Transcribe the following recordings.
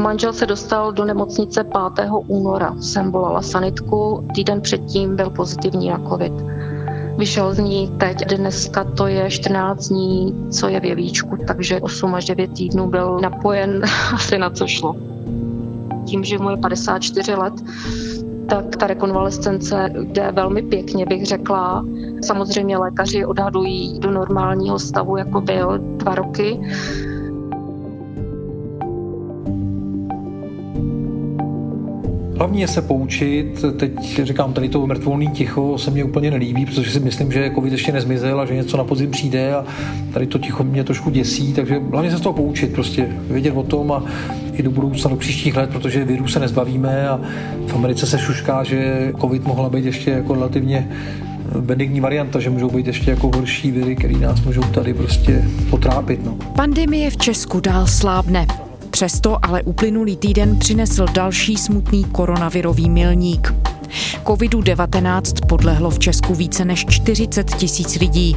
Manžel se dostal do nemocnice 5. února. Jsem volala sanitku, týden předtím byl pozitivní na covid. Vyšel z ní teď, dneska to je 14 dní, co je v jevíčku, takže 8 až 9 týdnů byl napojen asi na co šlo. Tím, že mu je 54 let, tak ta rekonvalescence jde velmi pěkně, bych řekla. Samozřejmě lékaři odhadují do normálního stavu, jako byl dva roky. Hlavní je se poučit. Teď říkám, tady to mrtvolný ticho se mně úplně nelíbí, protože si myslím, že covid ještě nezmizel a že něco na podzim přijde a tady to ticho mě trošku děsí, takže hlavně se z toho poučit, prostě vědět o tom a i do budoucna, do příštích let, protože virů se nezbavíme a v Americe se šušká, že covid mohla být ještě jako relativně benigní varianta, že můžou být ještě jako horší viry, které nás můžou tady prostě potrápit. No. Pandemie v Česku dál slábne. Přesto ale uplynulý týden přinesl další smutný koronavirový milník. Covidu-19 podlehlo v Česku více než 40 tisíc lidí.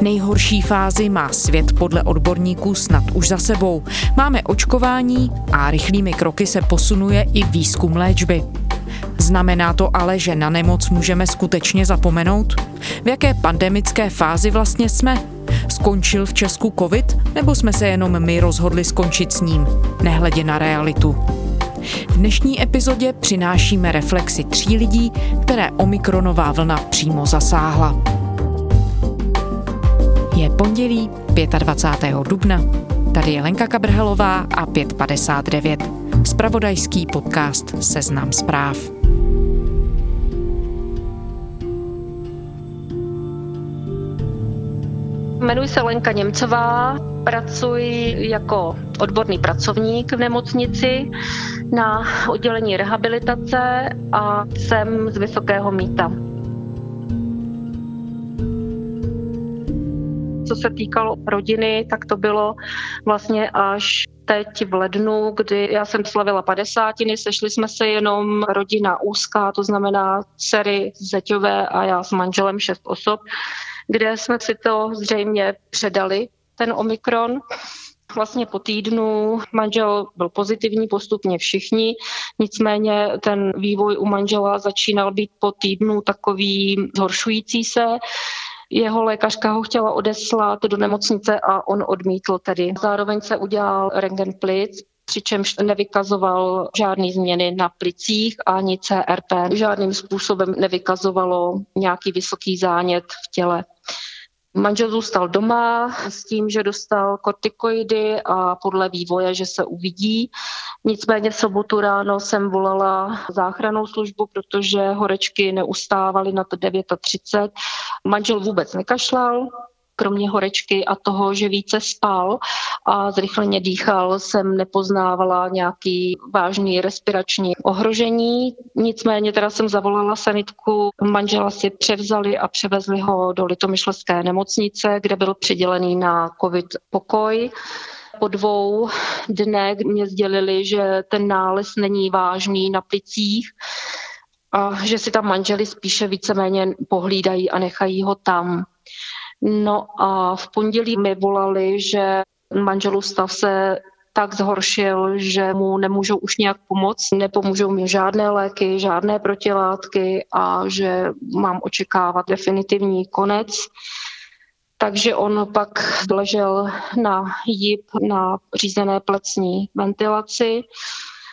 Nejhorší fázi má svět podle odborníků snad už za sebou. Máme očkování a rychlými kroky se posunuje i výzkum léčby. Znamená to ale, že na nemoc můžeme skutečně zapomenout? V jaké pandemické fázi vlastně jsme? Skončil v Česku covid, nebo jsme se jenom my rozhodli skončit s ním, nehledě na realitu? V dnešní epizodě přinášíme reflexy tří lidí, které omikronová vlna přímo zasáhla. Je pondělí 25. dubna. Tady je Lenka Kabrhelová a 559. Spravodajský podcast Seznam zpráv. Jmenuji se Lenka Němcová, pracuji jako odborný pracovník v nemocnici na oddělení rehabilitace a jsem z Vysokého míta. Co se týkalo rodiny, tak to bylo vlastně až teď v lednu, kdy já jsem slavila padesátiny, sešli jsme se jenom rodina úzká, to znamená dcery, zeťové a já s manželem šest osob kde jsme si to zřejmě předali, ten Omikron. Vlastně po týdnu manžel byl pozitivní, postupně všichni, nicméně ten vývoj u manžela začínal být po týdnu takový zhoršující se. Jeho lékařka ho chtěla odeslat do nemocnice a on odmítl tedy. Zároveň se udělal rengen plic, přičemž nevykazoval žádné změny na plicích ani CRP. Žádným způsobem nevykazovalo nějaký vysoký zánět v těle. Manžel zůstal doma s tím, že dostal kortikoidy a podle vývoje, že se uvidí. Nicméně v sobotu ráno jsem volala záchranou službu, protože horečky neustávaly na to 9.30. Manžel vůbec nekašlal, kromě horečky a toho, že více spal a zrychleně dýchal, jsem nepoznávala nějaký vážný respirační ohrožení. Nicméně teda jsem zavolala sanitku, manžela si převzali a převezli ho do Litomyšlské nemocnice, kde byl přidělený na covid pokoj. Po dvou dnech mě sdělili, že ten nález není vážný na plicích, a že si tam manželi spíše víceméně pohlídají a nechají ho tam. No a v pondělí mi volali, že manželův stav se tak zhoršil, že mu nemůžou už nějak pomoct, nepomůžou mi žádné léky, žádné protilátky a že mám očekávat definitivní konec. Takže on pak ležel na jib na řízené plecní ventilaci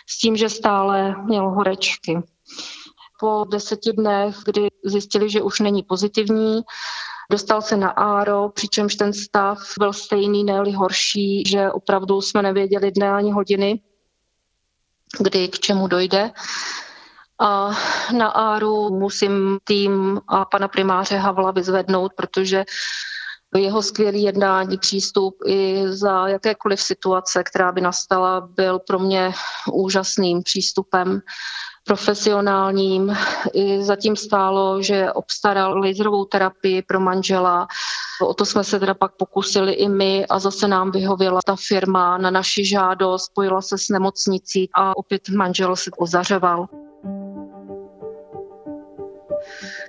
s tím, že stále měl horečky. Po deseti dnech, kdy zjistili, že už není pozitivní, Dostal se na áro, přičemž ten stav byl stejný, ne horší, že opravdu jsme nevěděli dne ani hodiny, kdy k čemu dojde. A na áru musím tým a pana primáře Havla vyzvednout, protože jeho skvělý jednání, přístup i za jakékoliv situace, která by nastala, byl pro mě úžasným přístupem profesionálním. I zatím stálo, že obstaral laserovou terapii pro manžela. O to jsme se teda pak pokusili i my a zase nám vyhověla ta firma na naši žádost, spojila se s nemocnicí a opět manžel se ozařoval.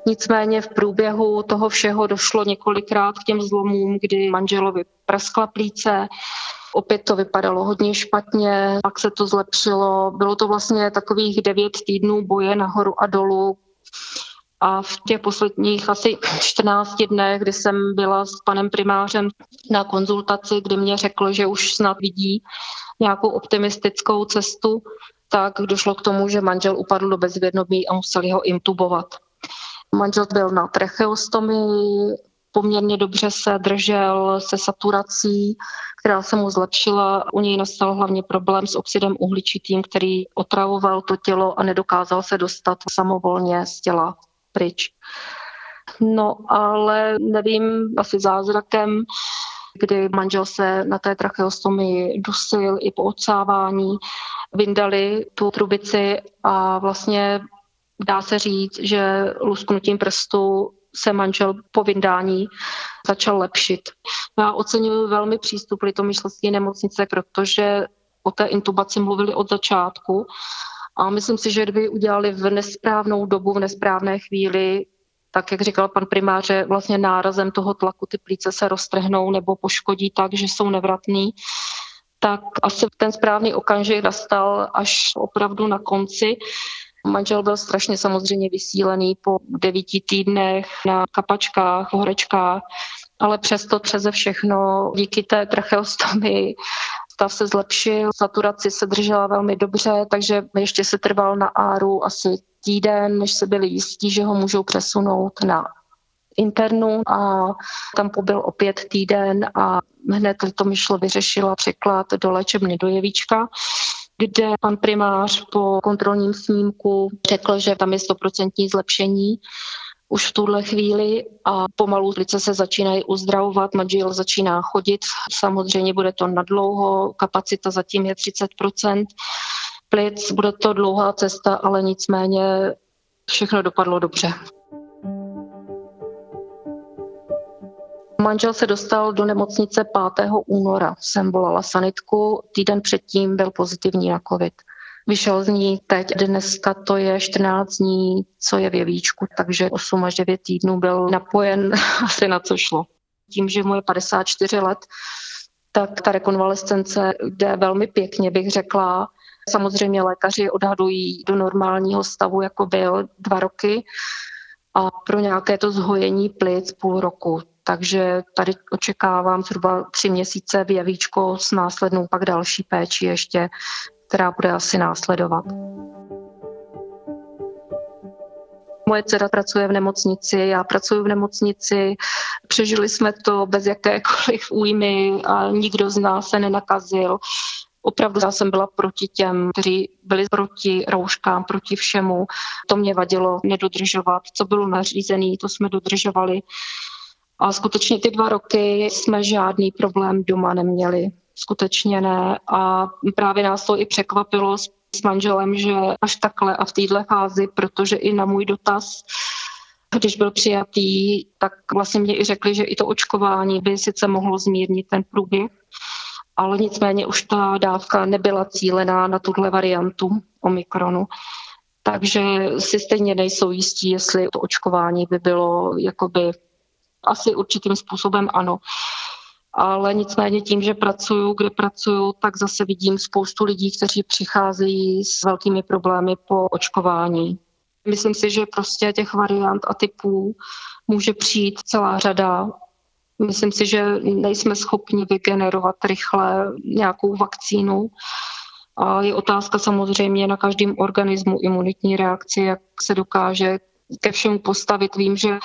Nicméně v průběhu toho všeho došlo několikrát k těm zlomům, kdy manželovi praskla plíce, Opět to vypadalo hodně špatně, pak se to zlepšilo. Bylo to vlastně takových devět týdnů boje nahoru a dolů. A v těch posledních asi 14 dnech, kdy jsem byla s panem primářem na konzultaci, kdy mě řekl, že už snad vidí nějakou optimistickou cestu, tak došlo k tomu, že manžel upadl do bezvědomí a museli ho intubovat. Manžel byl na tracheostomii, poměrně dobře se držel se saturací, která se mu zlepšila. U něj nastal hlavně problém s oxidem uhličitým, který otravoval to tělo a nedokázal se dostat samovolně z těla pryč. No ale nevím, asi zázrakem, kdy manžel se na té tracheostomii dusil i po odsávání, vyndali tu trubici a vlastně dá se říct, že lusknutím prstu se manžel po vyndání začal lepšit. Já oceňuji velmi přístup litomyšlecké nemocnice, protože o té intubaci mluvili od začátku a myslím si, že kdyby udělali v nesprávnou dobu, v nesprávné chvíli, tak jak říkal pan primáře, vlastně nárazem toho tlaku ty plíce se roztrhnou nebo poškodí tak, že jsou nevratný, tak asi ten správný okamžik nastal až opravdu na konci. Manžel byl strašně samozřejmě vysílený po devíti týdnech na kapačkách, horečkách, ale přesto přeze všechno díky té tracheostomii stav se zlepšil, saturaci se držela velmi dobře, takže ještě se trval na áru asi týden, než se byli jistí, že ho můžou přesunout na internu a tam pobyl opět týden a hned to myšlo vyřešila překlad do léčebny do Jevíčka kde pan primář po kontrolním snímku řekl, že tam je stoprocentní zlepšení už v tuhle chvíli a pomalu lice se začínají uzdravovat, manžel začíná chodit, samozřejmě bude to nadlouho, kapacita zatím je 30%, plic, bude to dlouhá cesta, ale nicméně všechno dopadlo dobře. Manžel se dostal do nemocnice 5. února. Jsem volala sanitku, týden předtím byl pozitivní na covid. Vyšel z ní teď, dneska to je 14 dní, co je v jevíčku, takže 8 až 9 týdnů byl napojen asi na co šlo. Tím, že mu je 54 let, tak ta rekonvalescence jde velmi pěkně, bych řekla. Samozřejmě lékaři odhadují do normálního stavu, jako byl dva roky a pro nějaké to zhojení plic půl roku. Takže tady očekávám zhruba tři měsíce v javíčko s následnou pak další péči ještě, která bude asi následovat. Moje dcera pracuje v nemocnici, já pracuji v nemocnici. Přežili jsme to bez jakékoliv újmy a nikdo z nás se nenakazil. Opravdu já jsem byla proti těm, kteří byli proti rouškám, proti všemu. To mě vadilo nedodržovat. Co bylo nařízené, to jsme dodržovali. A skutečně ty dva roky jsme žádný problém doma neměli. Skutečně ne. A právě nás to i překvapilo s, s manželem, že až takhle a v této fázi, protože i na můj dotaz když byl přijatý, tak vlastně mě i řekli, že i to očkování by sice mohlo zmírnit ten průběh, ale nicméně už ta dávka nebyla cílená na tuhle variantu Omikronu. Takže si stejně nejsou jistí, jestli to očkování by bylo jakoby asi určitým způsobem ano. Ale nicméně tím, že pracuju, kde pracuju, tak zase vidím spoustu lidí, kteří přicházejí s velkými problémy po očkování. Myslím si, že prostě těch variant a typů může přijít celá řada. Myslím si, že nejsme schopni vygenerovat rychle nějakou vakcínu. A je otázka samozřejmě na každém organismu imunitní reakci, jak se dokáže ke všemu postavit. Vím, že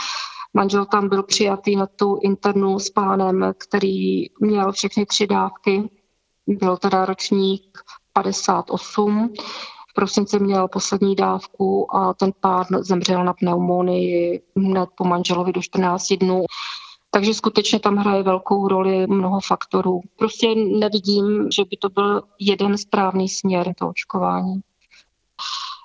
Manžel tam byl přijatý na tu internu s pánem, který měl všechny tři dávky. Byl teda ročník 58. V prosinci měl poslední dávku a ten pán zemřel na pneumonii hned po manželovi do 14 dnů. Takže skutečně tam hraje velkou roli mnoho faktorů. Prostě nevidím, že by to byl jeden správný směr to očkování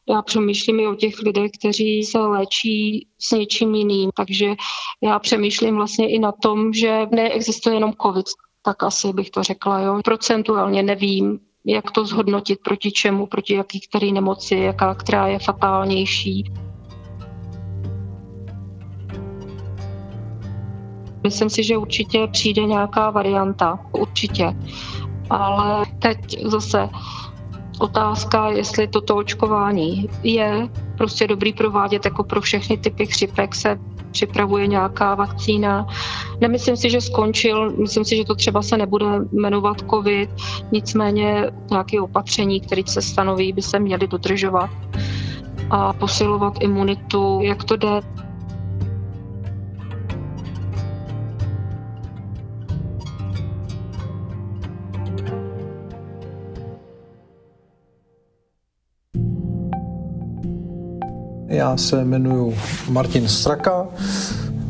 já přemýšlím i o těch lidech, kteří se léčí s něčím jiným, takže já přemýšlím vlastně i na tom, že neexistuje jenom COVID, tak asi bych to řekla. Jo. Procentuálně nevím, jak to zhodnotit, proti čemu, proti jaký který nemoci, jaká, která je fatálnější. Myslím si, že určitě přijde nějaká varianta, určitě. Ale teď zase otázka, jestli toto očkování je prostě dobrý provádět jako pro všechny typy chřipek se připravuje nějaká vakcína. Nemyslím si, že skončil, myslím si, že to třeba se nebude jmenovat COVID, nicméně nějaké opatření, které se stanoví, by se měly dodržovat a posilovat imunitu, jak to jde. Já se jmenuji Martin Straka,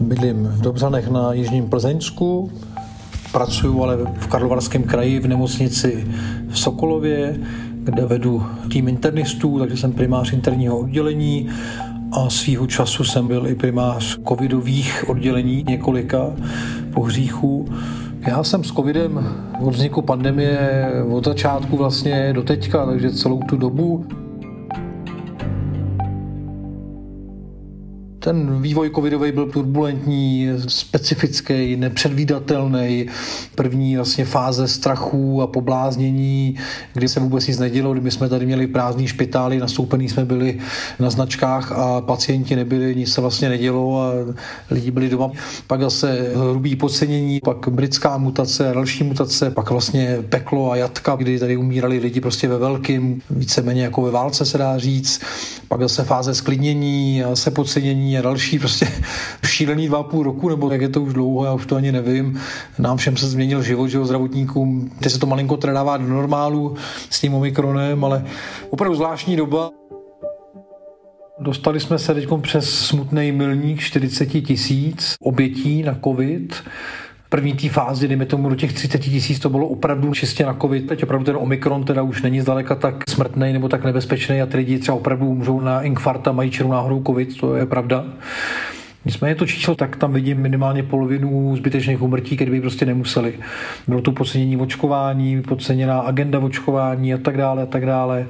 bydlím v Dobřanech na Jižním Plzeňsku, pracuji ale v Karlovarském kraji v nemocnici v Sokolově, kde vedu tým internistů, takže jsem primář interního oddělení a svýho času jsem byl i primář covidových oddělení několika pohříchů. Já jsem s covidem od vzniku pandemie od začátku vlastně do teďka, takže celou tu dobu Ten vývoj covidový byl turbulentní, specifický, nepředvídatelný. První vlastně fáze strachu a pobláznění, kdy se vůbec nic nedělo, kdyby jsme tady měli prázdný špitály, nastoupený jsme byli na značkách a pacienti nebyli, nic se vlastně nedělo a lidi byli doma. Pak zase hrubý podcenění, pak britská mutace, další mutace, pak vlastně peklo a jatka, kdy tady umírali lidi prostě ve velkým, víceméně jako ve válce se dá říct. Pak zase fáze sklidnění se podcenění a další prostě šílený dva půl roku, nebo jak je to už dlouho, já už to ani nevím. Nám všem se změnil život, že zdravotníkům. Teď se to malinko teda do normálu s tím omikronem, ale opravdu zvláštní doba. Dostali jsme se teď přes smutný milník 40 tisíc obětí na covid první té fázi, dejme tomu do těch 30 tisíc, to bylo opravdu čistě na covid. Teď opravdu ten Omikron teda už není zdaleka tak smrtný nebo tak nebezpečný a ty lidi třeba opravdu umřou na infarkt a mají černou náhodou covid, to je pravda. Nicméně to číslo, tak tam vidím minimálně polovinu zbytečných umrtí, které by prostě nemuseli. Bylo to podcenění očkování, podceněná agenda očkování a tak dále a tak dále.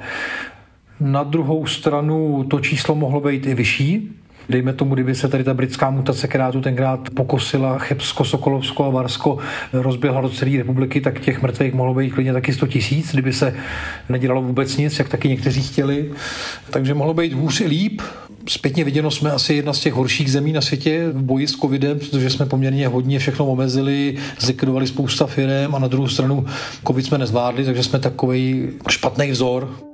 Na druhou stranu to číslo mohlo být i vyšší, Dejme tomu, kdyby se tady ta britská mutace, která tu tenkrát pokosila Chebsko, Sokolovsko a Varsko, rozběhla do celé republiky, tak těch mrtvých mohlo být klidně taky 100 tisíc, kdyby se nedělalo vůbec nic, jak taky někteří chtěli. Takže mohlo být hůř i líp. Zpětně viděno jsme asi jedna z těch horších zemí na světě v boji s covidem, protože jsme poměrně hodně všechno omezili, zlikvidovali spousta firm a na druhou stranu covid jsme nezvládli, takže jsme takový špatný vzor.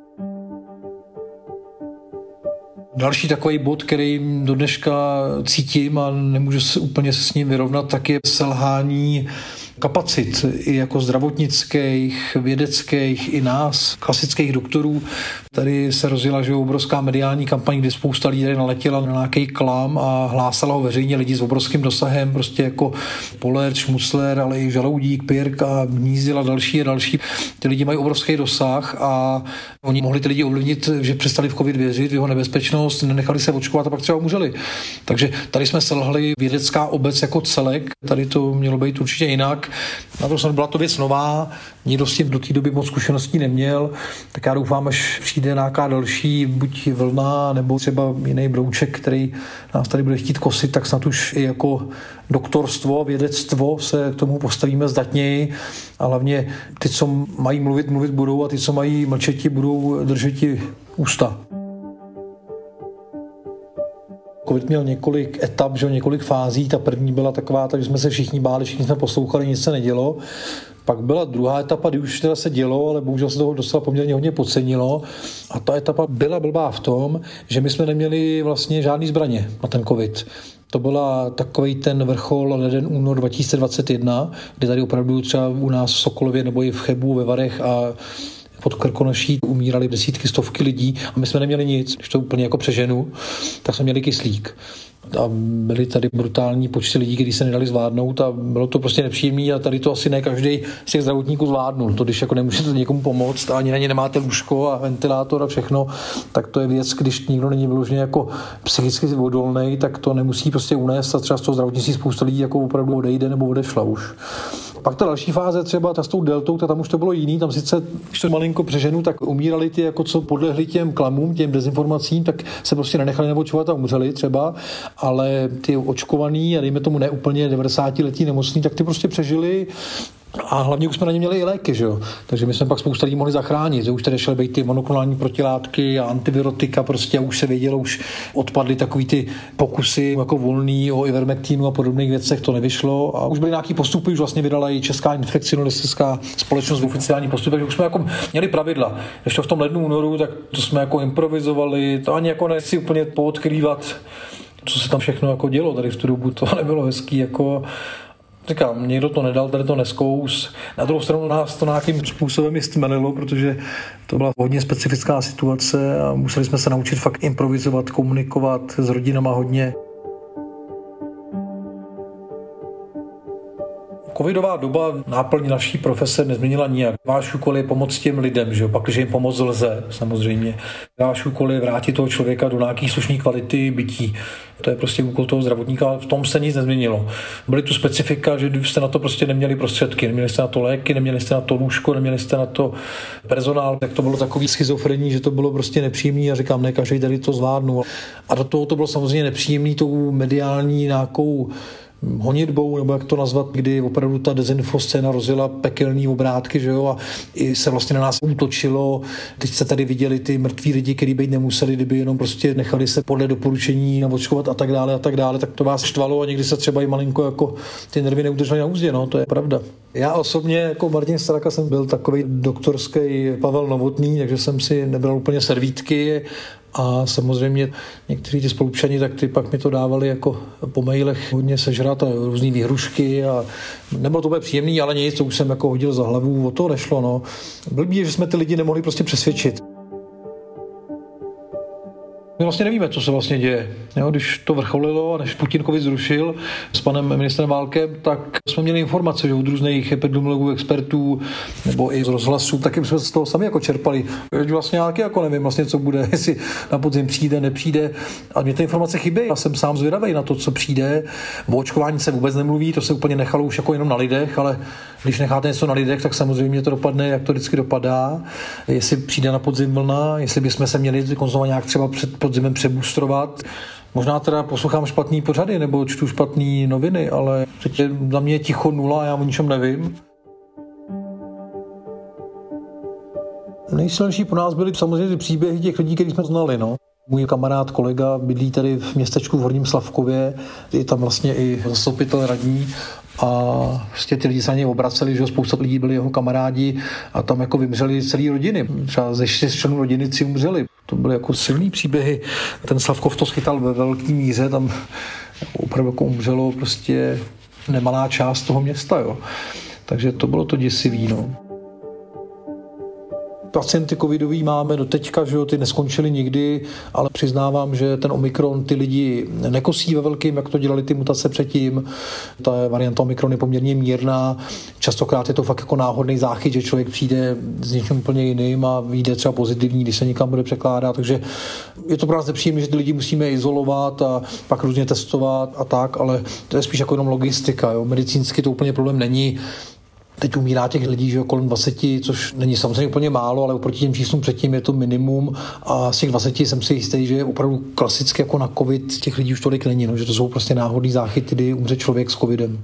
Další takový bod, který do dneška cítím a nemůžu se úplně se s ním vyrovnat, tak je selhání kapacit i jako zdravotnických, vědeckých, i nás, klasických doktorů. Tady se rozjela že obrovská mediální kampaň, kdy spousta lidí naletěla na nějaký klam a hlásala ho veřejně lidi s obrovským dosahem, prostě jako Poler, Šmucler, ale i Žaloudík, Pirk a Hnízdil a další a další. Ty lidi mají obrovský dosah a oni mohli ty lidi ovlivnit, že přestali v COVID věřit, v jeho nebezpečnost, nenechali se očkovat a pak třeba umřeli. Takže tady jsme selhali vědecká obec jako celek, tady to mělo být určitě jinak. Na to byla to věc nová, nikdo s tím do té doby moc zkušeností neměl, tak já doufám, až přijde nějaká další, buď vlna, nebo třeba jiný brouček, který nás tady bude chtít kosit, tak snad už i jako doktorstvo, vědectvo se k tomu postavíme zdatněji a hlavně ty, co mají mluvit, mluvit budou a ty, co mají mlčeti, budou držet ústa. COVID měl několik etap, že několik fází. Ta první byla taková, takže jsme se všichni báli, všichni jsme poslouchali, nic se nedělo. Pak byla druhá etapa, kdy už teda se dělo, ale bohužel se toho docela poměrně hodně podcenilo. A ta etapa byla blbá v tom, že my jsme neměli vlastně žádný zbraně na ten COVID. To byla takový ten vrchol leden únor 2021, kdy tady opravdu třeba u nás v Sokolově nebo i v Chebu, ve Varech a pod Krkonoší umírali desítky, stovky lidí a my jsme neměli nic, když to úplně jako přeženu, tak jsme měli kyslík a byly tady brutální počty lidí, kteří se nedali zvládnout a bylo to prostě nepříjemné a tady to asi ne každý z těch zdravotníků zvládnul. To, když jako nemůžete někomu pomoct a ani na ně nemáte lůžko a ventilátor a všechno, tak to je věc, když nikdo není vyloženě jako psychicky odolný, tak to nemusí prostě unést a třeba z toho zdravotnictví spousta lidí jako opravdu odejde nebo odešla už. Pak ta další fáze třeba, ta s tou deltou, ta tam už to bylo jiný, tam sice, když to malinko přeženu, tak umírali ty, jako co podlehli těm klamům, těm dezinformacím, tak se prostě nenechali neočkovat a umřeli třeba, ale ty očkovaný a dejme tomu neúplně 90 letí nemocní, tak ty prostě přežili A hlavně už jsme na ně měli i léky, že jo? takže my jsme pak spousta lidí mohli zachránit. Že už tady šly být ty monoklonální protilátky a antivirotika prostě a už se vědělo, už odpadly takový ty pokusy jako volný o ivermectinu a podobných věcech, to nevyšlo. A už byly nějaký postupy, už vlastně vydala i Česká infekcionistická společnost v oficiální postupech, že už jsme jako měli pravidla. Ještě v tom lednu, únoru, tak to jsme jako improvizovali, to ani jako nechci úplně poodkrývat, co se tam všechno jako dělo tady v tu dobu, to nebylo hezký, jako Říkám, někdo to nedal, tady to neskous. Na druhou stranu nás to nějakým způsobem i stmelilo, protože to byla hodně specifická situace a museli jsme se naučit fakt improvizovat, komunikovat s rodinama hodně. Covidová doba náplň naší profese nezměnila nijak. Váš úkol je pomoct těm lidem, že jo? pak, když jim pomoct lze, samozřejmě. Váš úkol je vrátit toho člověka do nějaké slušné kvality bytí. To je prostě úkol toho zdravotníka, v tom se nic nezměnilo. Byly tu specifika, že jste na to prostě neměli prostředky, neměli jste na to léky, neměli jste na to lůžko, neměli jste na to personál, tak to bylo takový schizofrení, že to bylo prostě nepříjemný a říkám, ne každý tady to zvládnu. A do toho to bylo samozřejmě nepříjemný tou mediální nějakou honitbou, nebo jak to nazvat, kdy opravdu ta dezinfoscéna rozjela pekelný obrátky, že jo, a i se vlastně na nás útočilo. Teď se tady viděli ty mrtví lidi, kteří být nemuseli, kdyby jenom prostě nechali se podle doporučení navočkovat a tak dále a tak dále, tak to vás štvalo a někdy se třeba i malinko jako ty nervy neudržely na úzdě, no, to je pravda. Já osobně jako Martin Straka jsem byl takový doktorský Pavel Novotný, takže jsem si nebral úplně servítky a samozřejmě někteří ti spolupčani, tak ty pak mi to dávali jako po mailech hodně sežrat a různé výhrušky a nebylo to úplně příjemný, ale nic, to už jsem jako hodil za hlavu, o to nešlo. No. Blbý je, že jsme ty lidi nemohli prostě přesvědčit. My vlastně nevíme, co se vlastně děje. Jo, když to vrcholilo a než Putin COVID zrušil s panem ministrem Válkem, tak jsme měli informace že od různých epidemiologů, expertů nebo i z rozhlasu, taky jsme z toho sami jako čerpali. Vlastně nějaký jako nevím vlastně, co bude, jestli na podzim přijde, nepřijde. A mě ty informace chybí. Já jsem sám zvědavý na to, co přijde. O očkování se vůbec nemluví, to se úplně nechalo už jako jenom na lidech, ale když necháte něco na lidech, tak samozřejmě to dopadne, jak to vždycky dopadá. Jestli přijde na podzim vlna, jestli bychom se měli konzumovat nějak třeba před podzimem přeboostrovat. Možná teda poslouchám špatný pořady nebo čtu špatné noviny, ale teď je za mě ticho nula a já o ničem nevím. Nejsilnější pro nás byly samozřejmě ty příběhy těch lidí, který jsme znali. No. Můj kamarád, kolega bydlí tady v městečku v Horním Slavkově, je tam vlastně i zastupitel radní a prostě ty lidi se na něj obraceli, že spousta lidí byli jeho kamarádi a tam jako vymřeli celý rodiny. Třeba ze čtyř členů rodiny tři umřeli. To byly jako silný příběhy. Ten Slavkov to schytal ve velký míře, tam opravdu jako umřelo prostě nemalá část toho města. Jo. Takže to bylo to děsivý. No pacienty covidový máme do teďka, že jo, ty neskončily nikdy, ale přiznávám, že ten Omikron ty lidi nekosí ve velkým, jak to dělali ty mutace předtím. Ta varianta Omikron je poměrně mírná. Častokrát je to fakt jako náhodný záchyt, že člověk přijde s něčím úplně jiným a vyjde třeba pozitivní, když se někam bude překládat. Takže je to pro nás nepříjemné, že ty lidi musíme izolovat a pak různě testovat a tak, ale to je spíš jako jenom logistika. Jo. Medicínsky to úplně problém není. Teď umírá těch lidí, že kolem 20, což není samozřejmě úplně málo, ale oproti těm číslům předtím je to minimum a z těch 20 jsem si jistý, že opravdu klasicky jako na covid těch lidí už tolik není, no, že to jsou prostě náhodný záchyty, kdy umře člověk s covidem.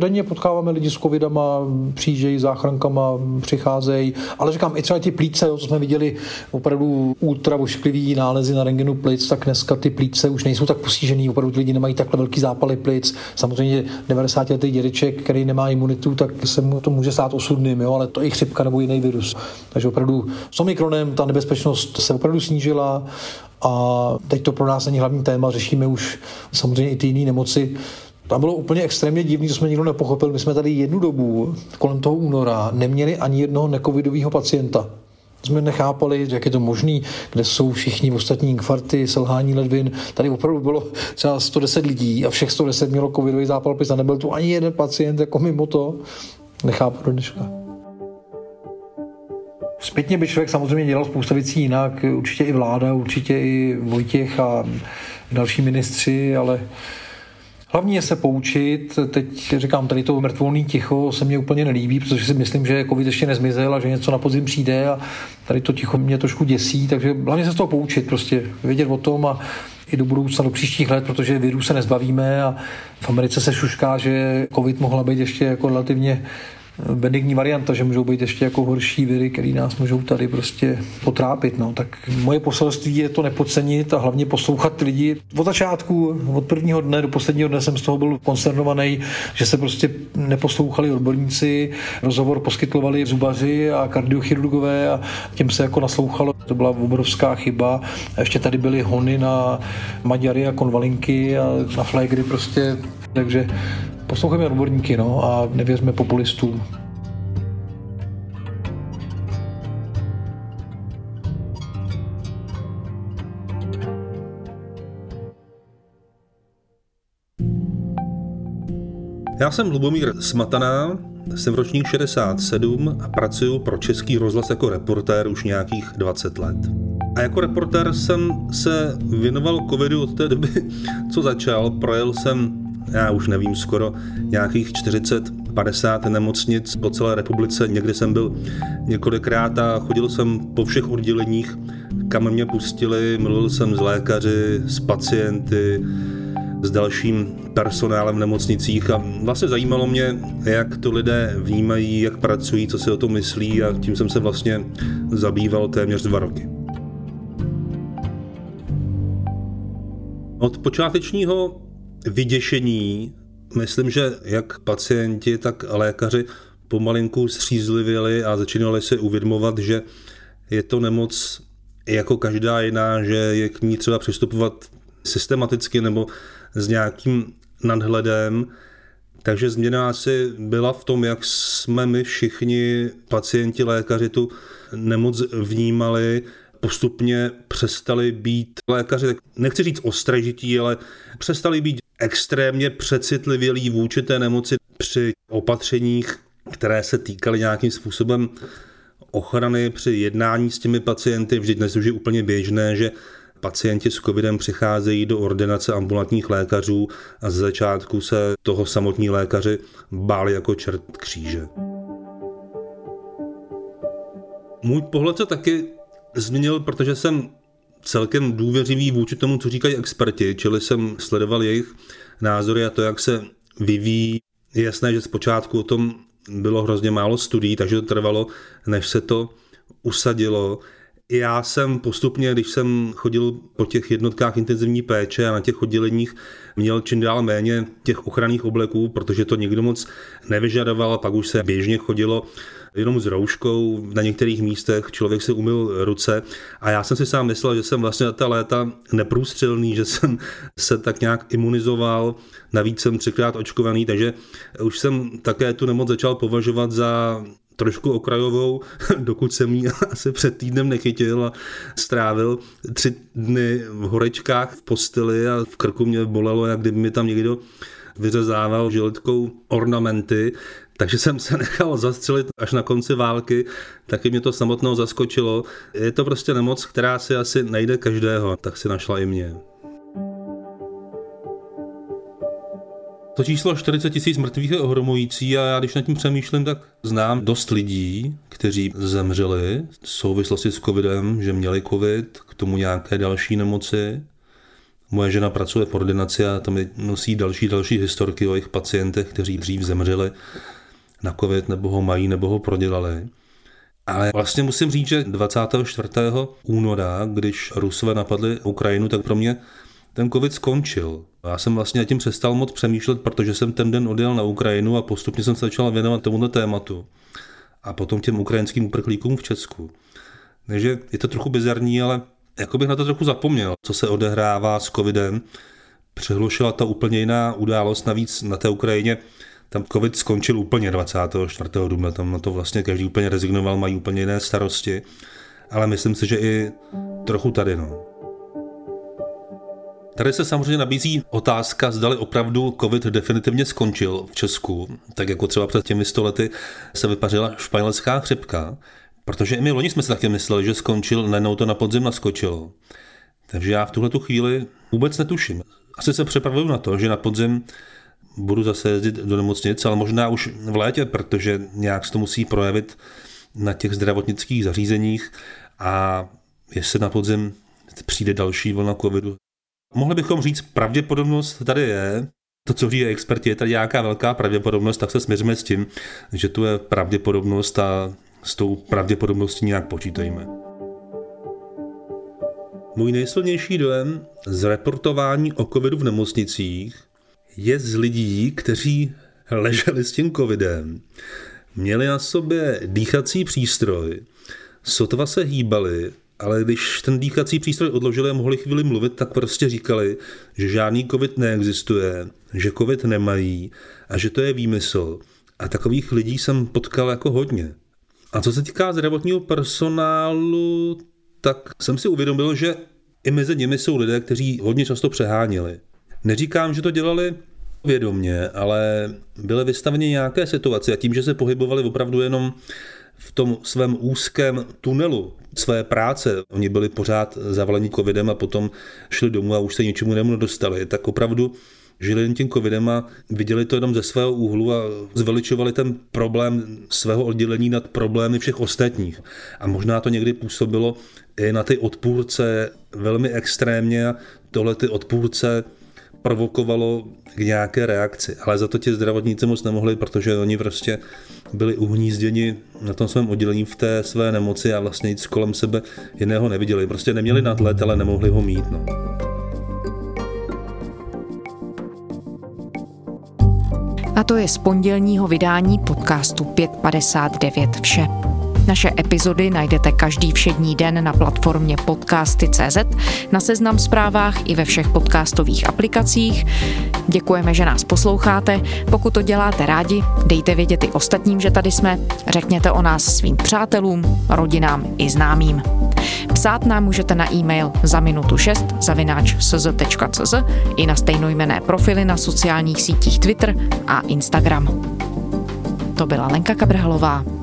Denně potkáváme lidi s covidama, přijíždějí záchrankama, přicházejí, ale říkám, i třeba ty plíce, jo, co jsme viděli, opravdu ultra ošklivý nálezy na rengenu plic, tak dneska ty plíce už nejsou tak posížený, opravdu lidi nemají takhle velký zápaly plic. Samozřejmě 90 letý dědeček, který nemá imunitu, tak se mu to může stát osudným, jo, ale to je chřipka nebo jiný virus. Takže opravdu s Omikronem ta nebezpečnost se opravdu snížila a teď to pro nás není hlavní téma, řešíme už samozřejmě i ty jiné nemoci, tam bylo úplně extrémně divný, to jsme nikdo nepochopil. My jsme tady jednu dobu, kolem toho února, neměli ani jednoho necovidového pacienta. Jsme nechápali, jak je to možné, kde jsou všichni ostatní infarkty, selhání ledvin. Tady opravdu bylo třeba 110 lidí a všech 110 mělo covidový zápal a nebyl tu ani jeden pacient jako mimo to. Nechápu do dneška. Zpětně by člověk samozřejmě dělal spousta věcí jinak, určitě i vláda, určitě i Vojtěch a další ministři, ale Hlavní je se poučit. Teď říkám, tady to mrtvolný ticho se mně úplně nelíbí, protože si myslím, že covid ještě nezmizel a že něco na podzim přijde a tady to ticho mě trošku děsí, takže hlavně se z toho poučit, prostě vědět o tom a i do budoucna, do příštích let, protože virus se nezbavíme a v Americe se šušká, že covid mohla být ještě jako relativně benigní varianta, že můžou být ještě jako horší viry, které nás můžou tady prostě potrápit. No. Tak moje poselství je to nepodcenit a hlavně poslouchat lidi. Od začátku, od prvního dne do posledního dne jsem z toho byl konsternovaný, že se prostě neposlouchali odborníci, rozhovor poskytovali zubaři a kardiochirurgové a tím se jako naslouchalo. To byla obrovská chyba. A ještě tady byly hony na Maďary a konvalinky a na flagry prostě. Takže poslouchejme odborníky no, a nevěřme populistům. Já jsem Lubomír Smataná, jsem ročník 67 a pracuji pro Český rozhlas jako reportér už nějakých 20 let. A jako reportér jsem se věnoval covidu od té doby, co začal. Projel jsem, já už nevím, skoro nějakých 40-50 nemocnic po celé republice. Někdy jsem byl několikrát a chodil jsem po všech odděleních, kam mě pustili. Mluvil jsem s lékaři, s pacienty, s dalším personálem v nemocnicích a vlastně zajímalo mě, jak to lidé vnímají, jak pracují, co si o tom myslí a tím jsem se vlastně zabýval téměř dva roky. Od počátečního vyděšení myslím, že jak pacienti, tak lékaři pomalinku střízlivěli a začínali si uvědomovat, že je to nemoc jako každá jiná, že je k ní třeba přistupovat systematicky nebo s nějakým nadhledem. Takže změna asi byla v tom, jak jsme my všichni pacienti, lékaři tu nemoc vnímali, postupně přestali být lékaři, nechci říct ostražití, ale přestali být extrémně přecitlivělí vůči té nemoci při opatřeních, které se týkaly nějakým způsobem ochrany při jednání s těmi pacienty. Vždyť dnes už je úplně běžné, že Pacienti s covidem přicházejí do ordinace ambulantních lékařů a z začátku se toho samotní lékaři báli jako čert kříže. Můj pohled se taky změnil, protože jsem celkem důvěřivý vůči tomu, co říkají experti, čili jsem sledoval jejich názory a to, jak se vyvíjí. Je jasné, že zpočátku o tom bylo hrozně málo studií, takže to trvalo, než se to usadilo. Já jsem postupně, když jsem chodil po těch jednotkách intenzivní péče a na těch odděleních, měl čím dál méně těch ochranných obleků, protože to nikdo moc nevyžadoval, pak už se běžně chodilo jenom s rouškou, na některých místech člověk si umyl ruce. A já jsem si sám myslel, že jsem vlastně ta léta neprůstřelný, že jsem se tak nějak imunizoval, navíc jsem třikrát očkovaný, takže už jsem také tu nemoc začal považovat za trošku okrajovou, dokud jsem ji asi před týdnem nechytil a strávil tři dny v horečkách v posteli a v krku mě bolelo, jak kdyby mi tam někdo vyřezával žiletkou ornamenty, takže jsem se nechal zastřelit až na konci války, taky mě to samotnou zaskočilo. Je to prostě nemoc, která si asi najde každého, tak si našla i mě. To číslo 40 tisíc mrtvých je ohromující a já když nad tím přemýšlím, tak znám dost lidí, kteří zemřeli v souvislosti s covidem, že měli covid, k tomu nějaké další nemoci. Moje žena pracuje v ordinaci a tam nosí další další historky o jejich pacientech, kteří dřív zemřeli na covid, nebo ho mají, nebo ho prodělali. Ale vlastně musím říct, že 24. února, když Rusové napadli Ukrajinu, tak pro mě ten covid skončil. Já jsem vlastně tím přestal moc přemýšlet, protože jsem ten den odjel na Ukrajinu a postupně jsem se začal věnovat tomuto tématu. A potom těm ukrajinským uprchlíkům v Česku. Takže je to trochu bizarní, ale jako bych na to trochu zapomněl, co se odehrává s covidem. Přehlušila ta úplně jiná událost, navíc na té Ukrajině tam covid skončil úplně 24. dubna, tam na to vlastně každý úplně rezignoval, mají úplně jiné starosti, ale myslím si, že i trochu tady, no. Tady se samozřejmě nabízí otázka, zdali opravdu COVID definitivně skončil v Česku, tak jako třeba před těmi stolety se vypařila španělská chřipka, protože i my loni jsme si taky mysleli, že skončil, najednou to na podzim naskočilo. Takže já v tuhle chvíli vůbec netuším. Asi se připravuju na to, že na podzim budu zase jezdit do nemocnice, ale možná už v létě, protože nějak se to musí projevit na těch zdravotnických zařízeních a jestli na podzim přijde další vlna covidu, Mohli bychom říct, pravděpodobnost tady je, to, co říkají experti, je tady nějaká velká pravděpodobnost, tak se směříme s tím, že tu je pravděpodobnost a s tou pravděpodobností nějak počítajíme. Můj nejsilnější dojem z reportování o covidu v nemocnicích je z lidí, kteří leželi s tím covidem, měli na sobě dýchací přístroj, sotva se hýbali, ale když ten dýchací přístroj odložili a mohli chvíli mluvit, tak prostě říkali, že žádný covid neexistuje, že covid nemají a že to je výmysl. A takových lidí jsem potkal jako hodně. A co se týká zdravotního personálu, tak jsem si uvědomil, že i mezi nimi jsou lidé, kteří hodně často přeháněli. Neříkám, že to dělali vědomně, ale byli vystaveni nějaké situaci a tím, že se pohybovali opravdu jenom v tom svém úzkém tunelu své práce, oni byli pořád zavaleni covidem a potom šli domů a už se ničemu jinému nedostali, tak opravdu žili jen tím covidem a viděli to jenom ze svého úhlu a zveličovali ten problém svého oddělení nad problémy všech ostatních. A možná to někdy působilo i na ty odpůrce velmi extrémně a tohle ty odpůrce provokovalo k nějaké reakci. Ale za to ti zdravotníci moc nemohli, protože oni prostě byli uhnízděni na tom svém oddělení v té své nemoci a vlastně nic kolem sebe jiného neviděli. Prostě neměli nadhled, ale nemohli ho mít. No. A to je z pondělního vydání podcastu 559 vše. Naše epizody najdete každý všední den na platformě podcasty.cz, na seznam zprávách i ve všech podcastových aplikacích. Děkujeme, že nás posloucháte. Pokud to děláte rádi, dejte vědět i ostatním, že tady jsme. Řekněte o nás svým přátelům, rodinám i známým. Psát nám můžete na e-mail za minutu 6 zavináč sz.cz i na stejnojmené profily na sociálních sítích Twitter a Instagram. To byla Lenka Kabrhalová.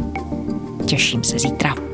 Těším se zítra.